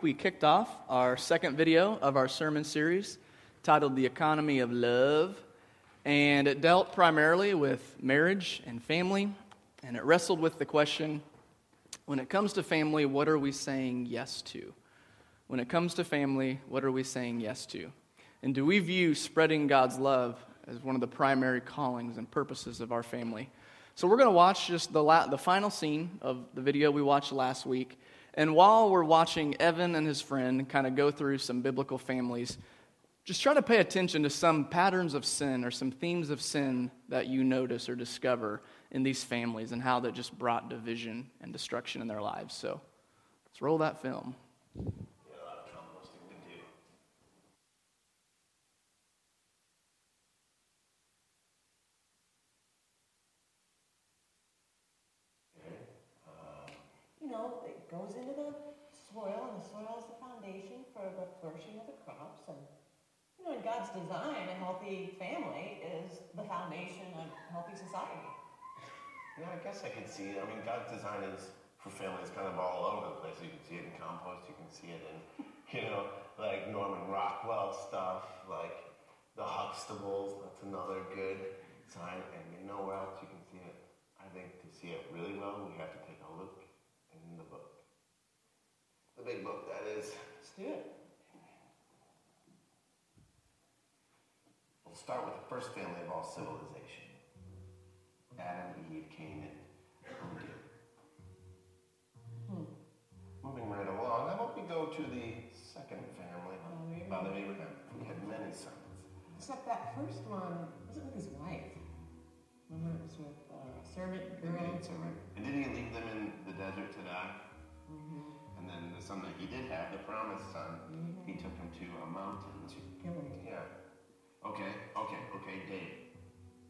We kicked off our second video of our sermon series titled The Economy of Love, and it dealt primarily with marriage and family, and it wrestled with the question when it comes to family, what are we saying yes to? When it comes to family, what are we saying yes to? And do we view spreading God's love as one of the primary callings and purposes of our family? So we're going to watch just the, la- the final scene of the video we watched last week and while we're watching Evan and his friend kind of go through some biblical families, just try to pay attention to some patterns of sin or some themes of sin that you notice or discover in these families and how that just brought division and destruction in their lives. So let's roll that film. Goes into the soil, and the soil is the foundation for the flourishing of the crops. And you know, in God's design, a healthy family is the foundation of healthy society. Yeah, I guess I could see it. I mean, God's design is for families kind of all over the place. You can see it in compost. You can see it in, you know, like Norman Rockwell stuff, like the Huxtables. That's another good sign. And you know where else you can see it? I think to see it really well, we have to take a look in the book. The big book, that is. Let's do it. We'll start with the first family of all civilization Adam, Eve, Cain, and Odin. Hmm. Moving right along, how about we go to the second family oh, of Abraham? We had many sons. Except that first one wasn't with his wife. Remember, it was with uh, servant girl. Servant. And didn't he leave them in the desert to die? Mm-hmm then the son that he did have, the promised son, mm-hmm. he took him to a mountain to kill him. Yeah. Okay, okay, okay, Dave.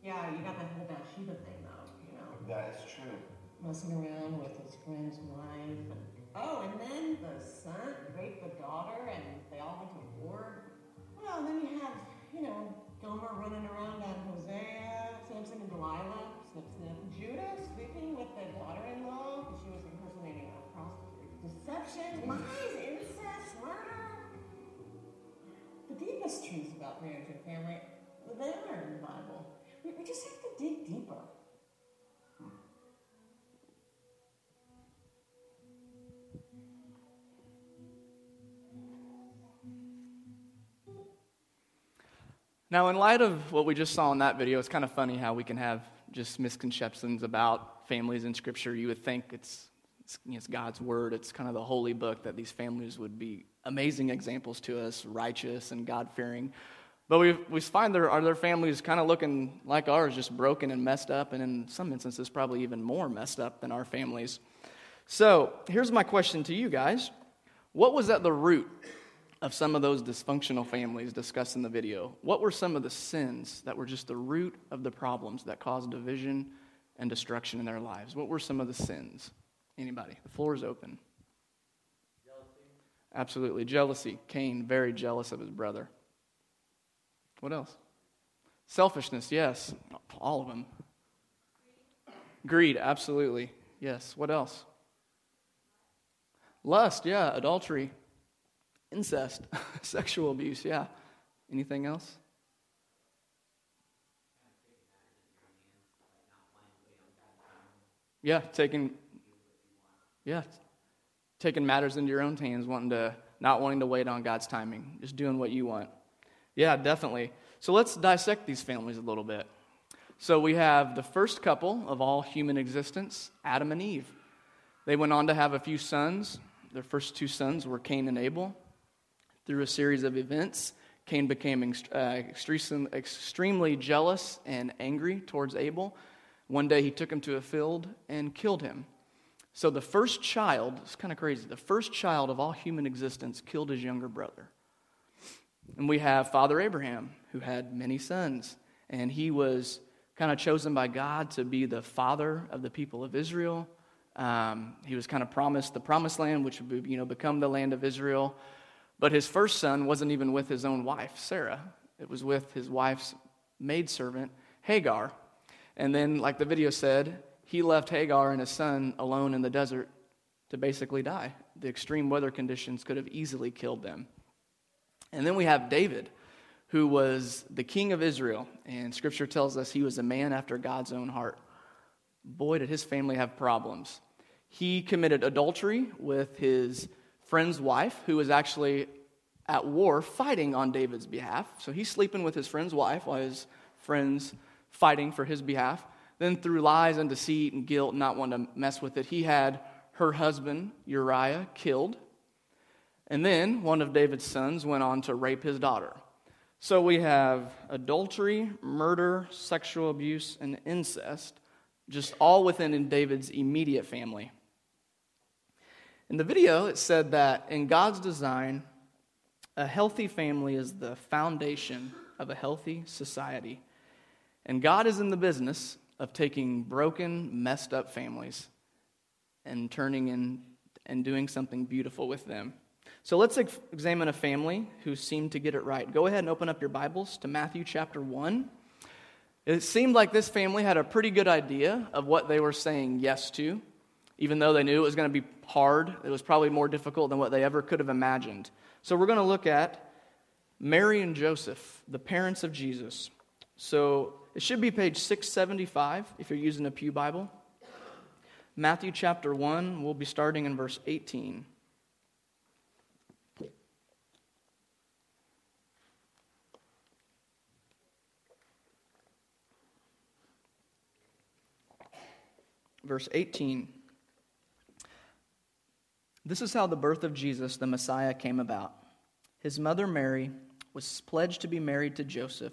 Yeah, you got that whole Bathsheba thing though, you know. That is true. Messing around with his friend's wife and oh, and then the son raped the daughter and they all went to war. Well, then you have, you know, Gomer running around on Hosea, Samson and Delilah, snip snip. Judah sleeping with the daughter-in-law because she was impersonating a prostitute deception, lies, incest, murder. The deepest truths about marriage and family, they are in the Bible. We, we just have to dig deeper. Now, in light of what we just saw in that video, it's kind of funny how we can have just misconceptions about families in Scripture. You would think it's it's, it's God's word. It's kind of the holy book that these families would be amazing examples to us, righteous and God fearing. But we, we find there are their families kind of looking like ours, just broken and messed up, and in some instances, probably even more messed up than our families. So here's my question to you guys What was at the root of some of those dysfunctional families discussed in the video? What were some of the sins that were just the root of the problems that caused division and destruction in their lives? What were some of the sins? Anybody? The floor is open. Jealousy. Absolutely. Jealousy. Cain, very jealous of his brother. What else? Selfishness, yes. All of them. Greed, absolutely. Yes. What else? Lust, yeah. Adultery. Incest. Sexual abuse, yeah. Anything else? Yeah, taking yeah. Taking matters into your own hands, wanting to not wanting to wait on God's timing, just doing what you want. Yeah, definitely. So let's dissect these families a little bit. So we have the first couple of all human existence, Adam and Eve. They went on to have a few sons. Their first two sons were Cain and Abel. Through a series of events, Cain became uh, extremely jealous and angry towards Abel. One day he took him to a field and killed him. So the first child, it's kind of crazy, the first child of all human existence killed his younger brother. And we have Father Abraham, who had many sons, and he was kind of chosen by God to be the father of the people of Israel. Um, he was kind of promised the promised land, which would you know, become the land of Israel. But his first son wasn't even with his own wife, Sarah. It was with his wife's maidservant, Hagar. And then, like the video said, he left Hagar and his son alone in the desert to basically die. the extreme weather conditions could have easily killed them. And then we have David, who was the king of Israel, and scripture tells us he was a man after God's own heart. Boy, did his family have problems. He committed adultery with his friend's wife, who was actually at war fighting on David's behalf. So he's sleeping with his friend's wife while his friend's fighting for his behalf. Then, through lies and deceit and guilt, not wanting to mess with it, he had her husband, Uriah, killed. And then one of David's sons went on to rape his daughter. So we have adultery, murder, sexual abuse, and incest, just all within David's immediate family. In the video, it said that in God's design, a healthy family is the foundation of a healthy society. And God is in the business of taking broken, messed up families and turning in and doing something beautiful with them. So let's ex- examine a family who seemed to get it right. Go ahead and open up your Bibles to Matthew chapter 1. It seemed like this family had a pretty good idea of what they were saying yes to even though they knew it was going to be hard. It was probably more difficult than what they ever could have imagined. So we're going to look at Mary and Joseph, the parents of Jesus. So it should be page 675 if you're using a Pew Bible. Matthew chapter 1, we'll be starting in verse 18. Verse 18. This is how the birth of Jesus, the Messiah, came about. His mother Mary was pledged to be married to Joseph,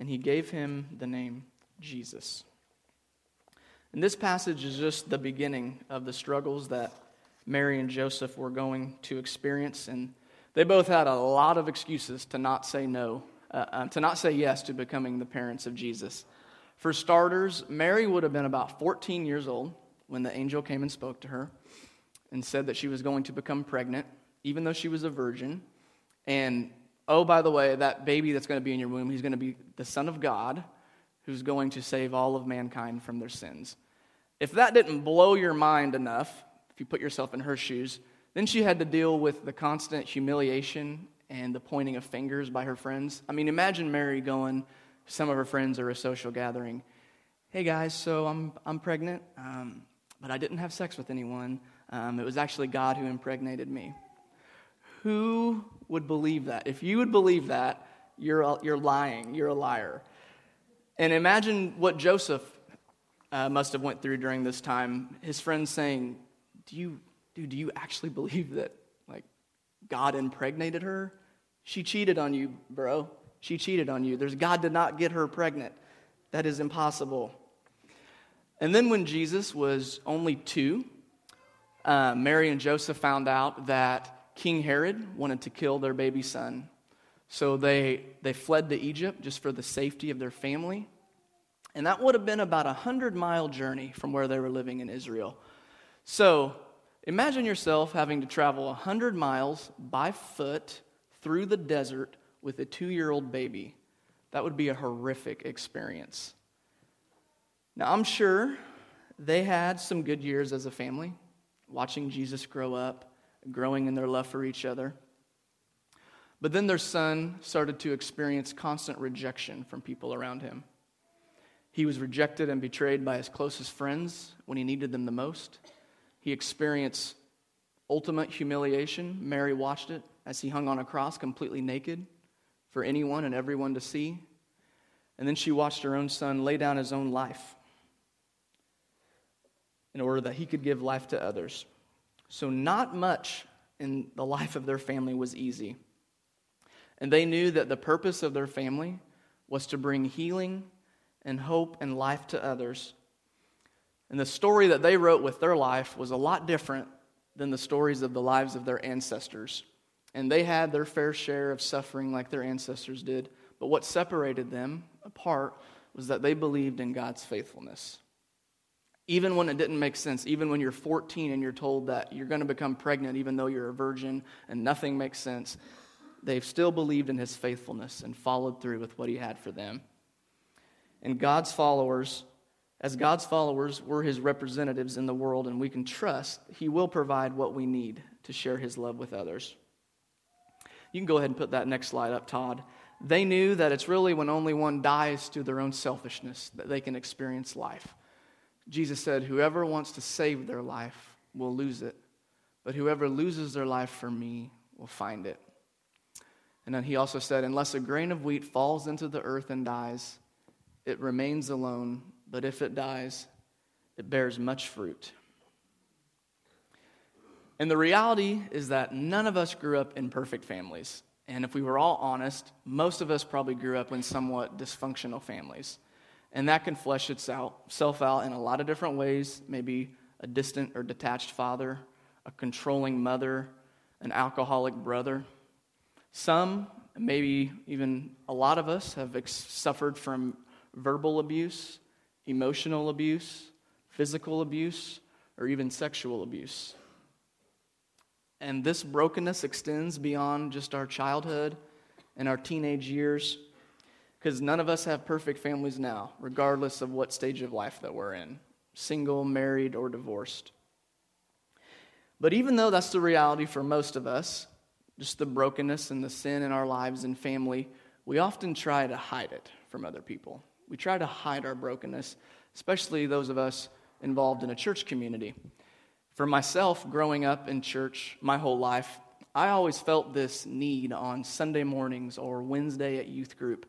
and he gave him the name Jesus. And this passage is just the beginning of the struggles that Mary and Joseph were going to experience. And they both had a lot of excuses to not say no, uh, uh, to not say yes to becoming the parents of Jesus. For starters, Mary would have been about 14 years old when the angel came and spoke to her and said that she was going to become pregnant, even though she was a virgin. And oh, by the way, that baby that's going to be in your womb, he's going to be the Son of God who's going to save all of mankind from their sins. If that didn't blow your mind enough, if you put yourself in her shoes, then she had to deal with the constant humiliation and the pointing of fingers by her friends. I mean, imagine Mary going, some of her friends are a social gathering. Hey guys, so I'm, I'm pregnant. Um, but I didn't have sex with anyone. Um, it was actually God who impregnated me. Who would believe that? If you would believe that, you're, you're lying. You're a liar. And imagine what Joseph uh, must have went through during this time. His friends saying, "Do you, dude, do you actually believe that like God impregnated her? She cheated on you, bro. She cheated on you. There's God did not get her pregnant. That is impossible." And then when Jesus was only two, uh, Mary and Joseph found out that King Herod wanted to kill their baby son. So they, they fled to Egypt just for the safety of their family. And that would have been about a hundred mile journey from where they were living in Israel. So imagine yourself having to travel a hundred miles by foot through the desert with a two year old baby. That would be a horrific experience. Now, I'm sure they had some good years as a family, watching Jesus grow up, growing in their love for each other. But then their son started to experience constant rejection from people around him. He was rejected and betrayed by his closest friends when he needed them the most. He experienced ultimate humiliation, Mary watched it as he hung on a cross completely naked for anyone and everyone to see. And then she watched her own son lay down his own life in order that he could give life to others. So, not much in the life of their family was easy. And they knew that the purpose of their family was to bring healing and hope and life to others. And the story that they wrote with their life was a lot different than the stories of the lives of their ancestors. And they had their fair share of suffering like their ancestors did. But what separated them apart was that they believed in God's faithfulness. Even when it didn't make sense, even when you're 14 and you're told that you're going to become pregnant, even though you're a virgin and nothing makes sense, they've still believed in his faithfulness and followed through with what he had for them. And God's followers, as God's followers, we're his representatives in the world, and we can trust he will provide what we need to share his love with others. You can go ahead and put that next slide up, Todd. They knew that it's really when only one dies to their own selfishness that they can experience life. Jesus said, Whoever wants to save their life will lose it, but whoever loses their life for me will find it. And then he also said, Unless a grain of wheat falls into the earth and dies, it remains alone, but if it dies, it bears much fruit. And the reality is that none of us grew up in perfect families. And if we were all honest, most of us probably grew up in somewhat dysfunctional families. And that can flesh itself out in a lot of different ways maybe a distant or detached father, a controlling mother, an alcoholic brother. Some, maybe even a lot of us, have ex- suffered from verbal abuse, emotional abuse, physical abuse, or even sexual abuse. And this brokenness extends beyond just our childhood and our teenage years, because none of us have perfect families now, regardless of what stage of life that we're in single, married, or divorced. But even though that's the reality for most of us, just the brokenness and the sin in our lives and family, we often try to hide it from other people. We try to hide our brokenness, especially those of us involved in a church community. For myself, growing up in church my whole life, I always felt this need on Sunday mornings or Wednesday at youth group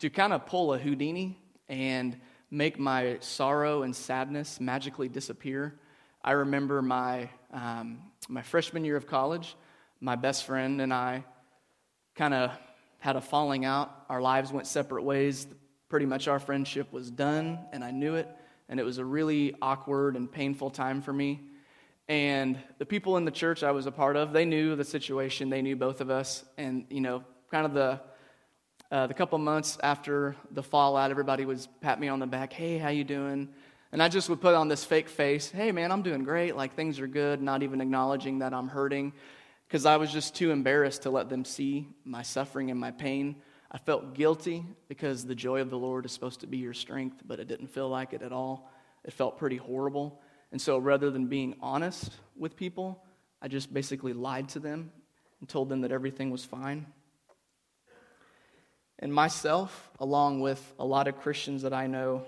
to kind of pull a Houdini and make my sorrow and sadness magically disappear. I remember my, um, my freshman year of college, my best friend and I kind of had a falling out. Our lives went separate ways. Pretty much our friendship was done, and I knew it. And it was a really awkward and painful time for me. And the people in the church I was a part of, they knew the situation. They knew both of us. And, you know, kind of the, uh, the couple months after the fallout, everybody was pat me on the back. Hey, how you doing? And I just would put on this fake face. Hey, man, I'm doing great. Like, things are good. Not even acknowledging that I'm hurting. Because I was just too embarrassed to let them see my suffering and my pain. I felt guilty because the joy of the Lord is supposed to be your strength, but it didn't feel like it at all. It felt pretty horrible. And so rather than being honest with people, I just basically lied to them and told them that everything was fine. And myself, along with a lot of Christians that I know,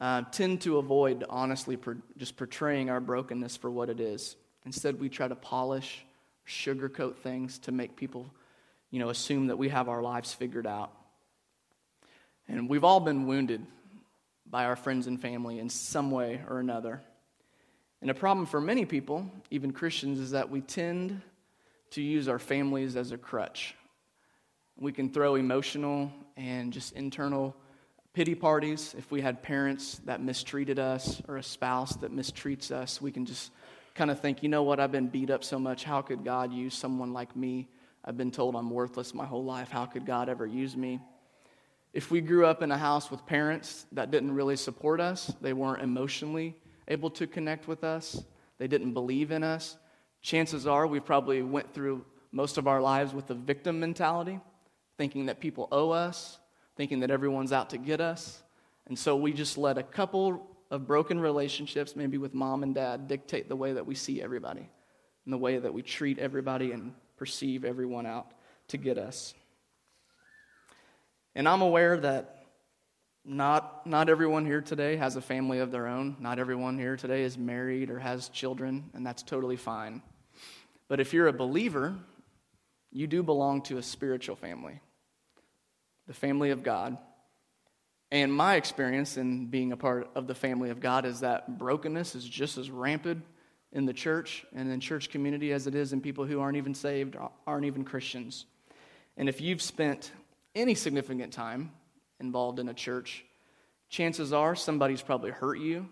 uh, tend to avoid honestly per- just portraying our brokenness for what it is. Instead, we try to polish, sugarcoat things to make people, you know, assume that we have our lives figured out. And we've all been wounded by our friends and family in some way or another. And a problem for many people, even Christians, is that we tend to use our families as a crutch. We can throw emotional and just internal pity parties. If we had parents that mistreated us or a spouse that mistreats us, we can just kind of think, you know what, I've been beat up so much. How could God use someone like me? I've been told I'm worthless my whole life. How could God ever use me? If we grew up in a house with parents that didn't really support us, they weren't emotionally able to connect with us, they didn't believe in us, chances are we probably went through most of our lives with a victim mentality, thinking that people owe us, thinking that everyone's out to get us. And so we just let a couple of broken relationships, maybe with mom and dad, dictate the way that we see everybody and the way that we treat everybody and perceive everyone out to get us. And I'm aware that not, not everyone here today has a family of their own. Not everyone here today is married or has children, and that's totally fine. But if you're a believer, you do belong to a spiritual family, the family of God. And my experience in being a part of the family of God is that brokenness is just as rampant in the church and in church community as it is in people who aren't even saved, aren't even Christians. And if you've spent any significant time involved in a church, chances are somebody's probably hurt you.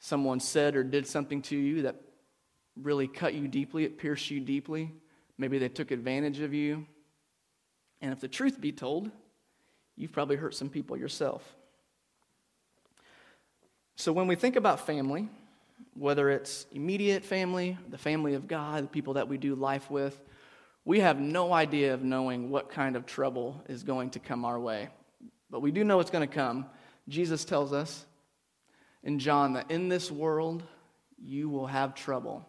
Someone said or did something to you that really cut you deeply, it pierced you deeply. Maybe they took advantage of you. And if the truth be told, you've probably hurt some people yourself. So when we think about family, whether it's immediate family, the family of God, the people that we do life with, we have no idea of knowing what kind of trouble is going to come our way. But we do know it's going to come. Jesus tells us in John that in this world you will have trouble.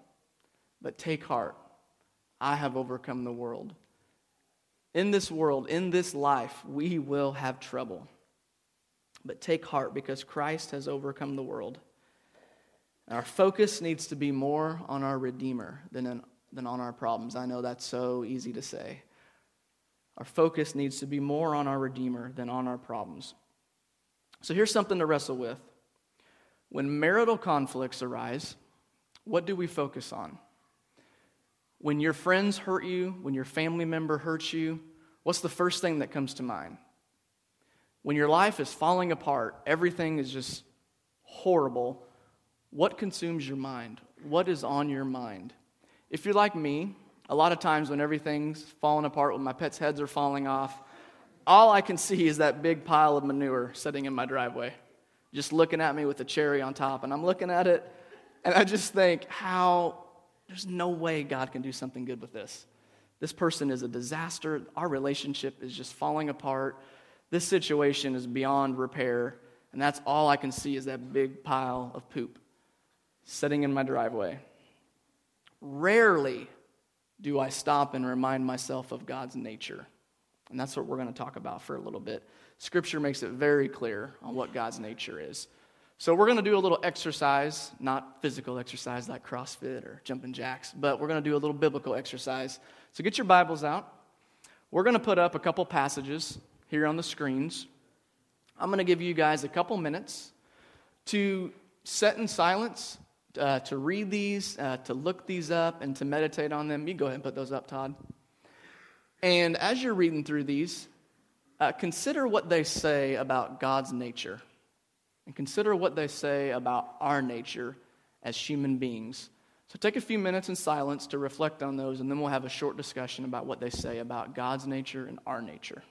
But take heart, I have overcome the world. In this world, in this life, we will have trouble. But take heart because Christ has overcome the world. Our focus needs to be more on our Redeemer than, in, than on our problems. I know that's so easy to say. Our focus needs to be more on our Redeemer than on our problems. So here's something to wrestle with. When marital conflicts arise, what do we focus on? When your friends hurt you, when your family member hurts you, what's the first thing that comes to mind? When your life is falling apart, everything is just horrible, what consumes your mind? What is on your mind? If you're like me, a lot of times when everything's falling apart, when my pets' heads are falling off, all I can see is that big pile of manure sitting in my driveway, just looking at me with a cherry on top. And I'm looking at it, and I just think, how there's no way God can do something good with this. This person is a disaster. Our relationship is just falling apart. This situation is beyond repair. And that's all I can see is that big pile of poop sitting in my driveway. Rarely do I stop and remind myself of God's nature. And that's what we're going to talk about for a little bit. Scripture makes it very clear on what God's nature is. So we're going to do a little exercise, not physical exercise like CrossFit or jumping jacks, but we're going to do a little biblical exercise. So get your Bibles out. We're going to put up a couple passages here on the screens. I'm going to give you guys a couple minutes to set in silence, uh, to read these, uh, to look these up, and to meditate on them. You go ahead and put those up, Todd. And as you're reading through these, uh, consider what they say about God's nature and consider what they say about our nature as human beings. So take a few minutes in silence to reflect on those, and then we'll have a short discussion about what they say about God's nature and our nature.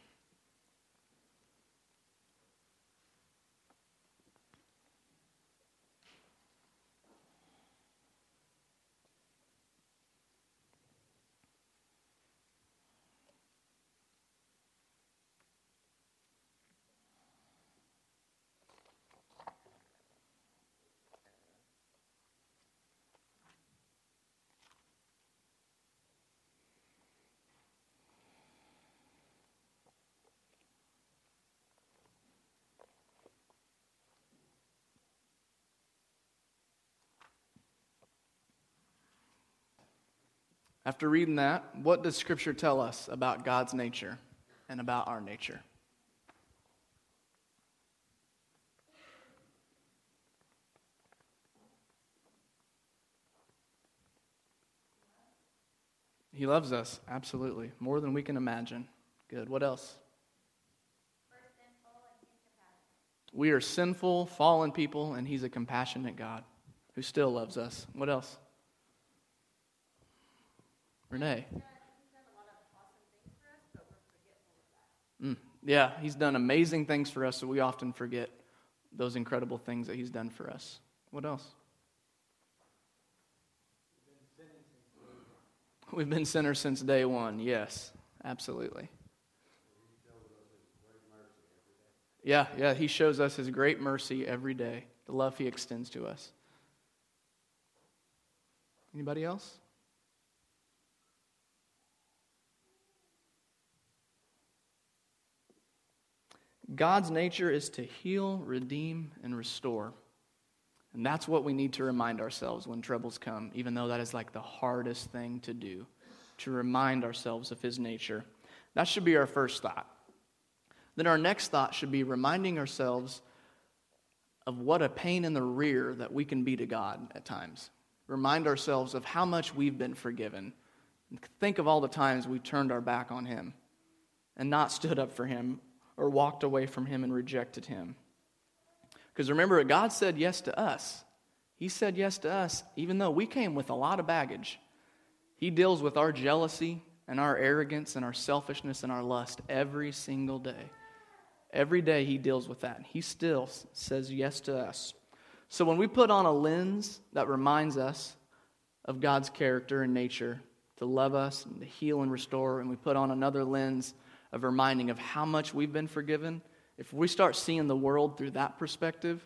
After reading that, what does Scripture tell us about God's nature and about our nature? He loves us, absolutely, more than we can imagine. Good. What else? We are sinful, fallen people, and He's a compassionate God who still loves us. What else? Renee. Mm, yeah, he's done amazing things for us, so we often forget those incredible things that he's done for us. What else? We've been sinners since day one, yes, absolutely. Yeah, yeah, he shows us his great mercy every day, the love he extends to us. Anybody else? God's nature is to heal, redeem, and restore. And that's what we need to remind ourselves when troubles come, even though that is like the hardest thing to do, to remind ourselves of His nature. That should be our first thought. Then our next thought should be reminding ourselves of what a pain in the rear that we can be to God at times. Remind ourselves of how much we've been forgiven. Think of all the times we turned our back on Him and not stood up for Him or walked away from Him and rejected Him. Because remember, God said yes to us. He said yes to us, even though we came with a lot of baggage. He deals with our jealousy and our arrogance and our selfishness and our lust every single day. Every day he deals with that. He still says yes to us. So when we put on a lens that reminds us of God's character and nature to love us and to heal and restore, and we put on another lens of reminding of how much we've been forgiven, if we start seeing the world through that perspective,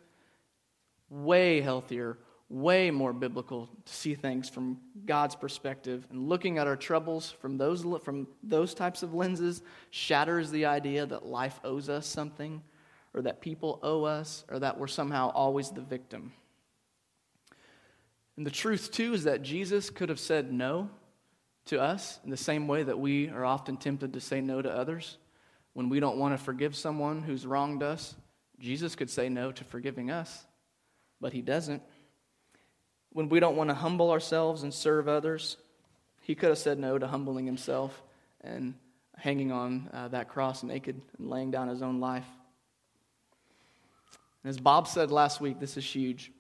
way healthier, way more biblical to see things from God's perspective. And looking at our troubles from those, from those types of lenses shatters the idea that life owes us something, or that people owe us, or that we're somehow always the victim. And the truth, too, is that Jesus could have said no to us in the same way that we are often tempted to say no to others. When we don't want to forgive someone who's wronged us, Jesus could say no to forgiving us, but he doesn't when we don't want to humble ourselves and serve others, he could have said no to humbling himself and hanging on uh, that cross naked and laying down his own life. And as Bob said last week, this is huge.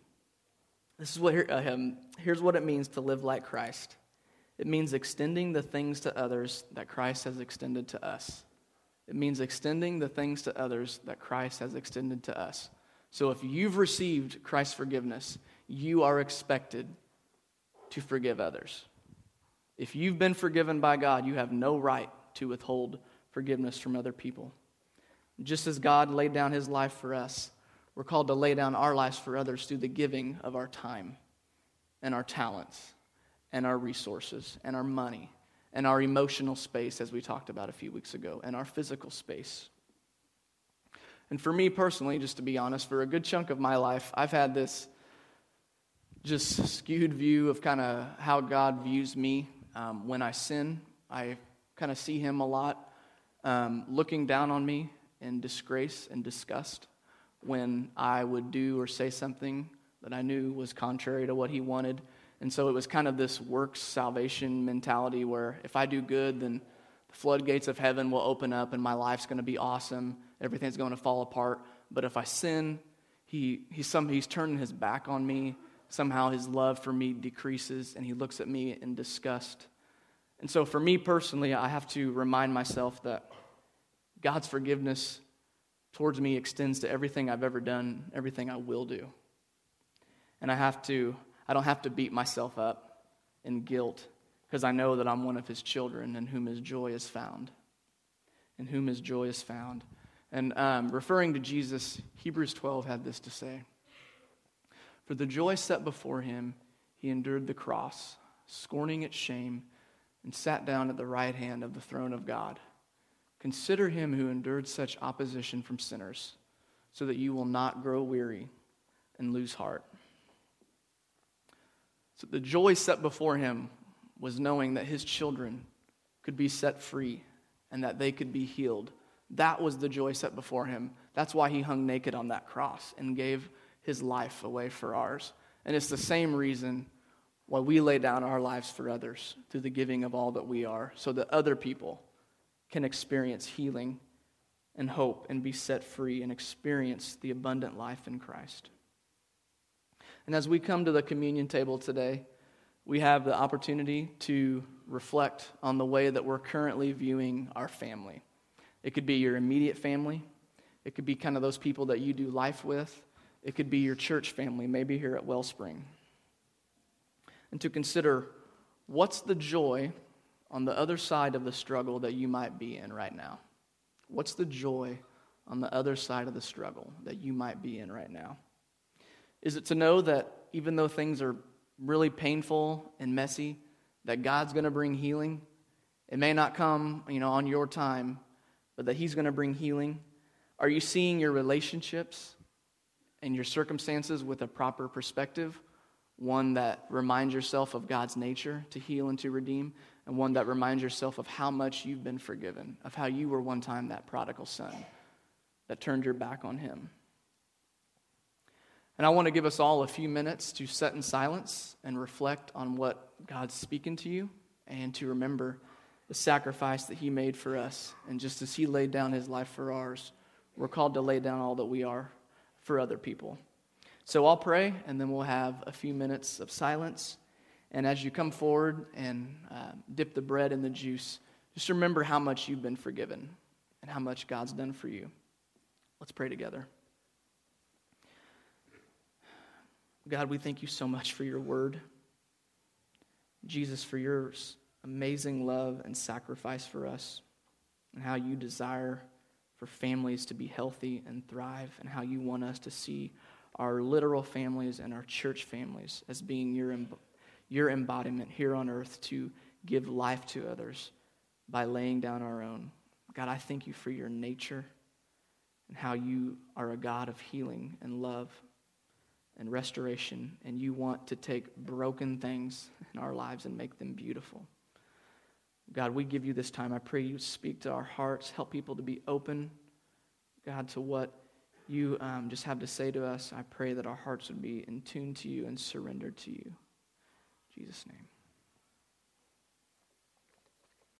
This is what um, here's what it means to live like Christ. It means extending the things to others that Christ has extended to us. It means extending the things to others that Christ has extended to us. So if you've received Christ's forgiveness, you are expected to forgive others. If you've been forgiven by God, you have no right to withhold forgiveness from other people. Just as God laid down his life for us, we're called to lay down our lives for others through the giving of our time and our talents and our resources and our money and our emotional space, as we talked about a few weeks ago, and our physical space. And for me personally, just to be honest, for a good chunk of my life, I've had this just skewed view of kind of how God views me um, when I sin. I kind of see Him a lot um, looking down on me in disgrace and disgust when I would do or say something that I knew was contrary to what He wanted. And so it was kind of this works salvation mentality where if I do good, then the floodgates of heaven will open up and my life's going to be awesome. Everything's going to fall apart. But if I sin, he, he's, some, he's turning his back on me somehow his love for me decreases and he looks at me in disgust. And so, for me personally, I have to remind myself that God's forgiveness towards me extends to everything I've ever done, everything I will do. And I have to, I don't have to beat myself up in guilt because I know that I'm one of his children in whom his joy is found. In whom his joy is found. And um, referring to Jesus, Hebrews 12 had this to say. For the joy set before him, he endured the cross, scorning its shame, and sat down at the right hand of the throne of God. Consider him who endured such opposition from sinners, so that you will not grow weary and lose heart. So the joy set before him was knowing that his children could be set free and that they could be healed. That was the joy set before him. That's why he hung naked on that cross and gave his life away for ours. And it's the same reason why we lay down our lives for others through the giving of all that we are, so that other people can experience healing and hope and be set free and experience the abundant life in Christ. And as we come to the communion table today, we have the opportunity to reflect on the way that we're currently viewing our family. It could be your immediate family, it could be kind of those people that you do life with, it could be your church family, maybe here at Wellspring. And to consider what's the joy on the other side of the struggle that you might be in right now? What's the joy on the other side of the struggle that you might be in right now? Is it to know that even though things are really painful and messy, that God's going to bring healing? It may not come, you know, on your time, but that he's going to bring healing. Are you seeing your relationships and your circumstances with a proper perspective, one that reminds yourself of God's nature to heal and to redeem, and one that reminds yourself of how much you've been forgiven, of how you were one time that prodigal son that turned your back on him. And I want to give us all a few minutes to sit in silence and reflect on what God's speaking to you and to remember the sacrifice that he made for us. And just as he laid down his life for ours, we're called to lay down all that we are for other people. So I'll pray, and then we'll have a few minutes of silence. And as you come forward and uh, dip the bread in the juice, just remember how much you've been forgiven and how much God's done for you. Let's pray together. God, we thank you so much for your word. Jesus, for your amazing love and sacrifice for us, and how you desire for families to be healthy and thrive, and how you want us to see our literal families and our church families as being your, your embodiment here on earth to give life to others by laying down our own. God, I thank you for your nature and how you are a God of healing and love and restoration, and you want to take broken things in our lives and make them beautiful. God, we give you this time. I pray you speak to our hearts, help people to be open, God, to what you um, just have to say to us. I pray that our hearts would be in tune to you and surrendered to you. In Jesus' name.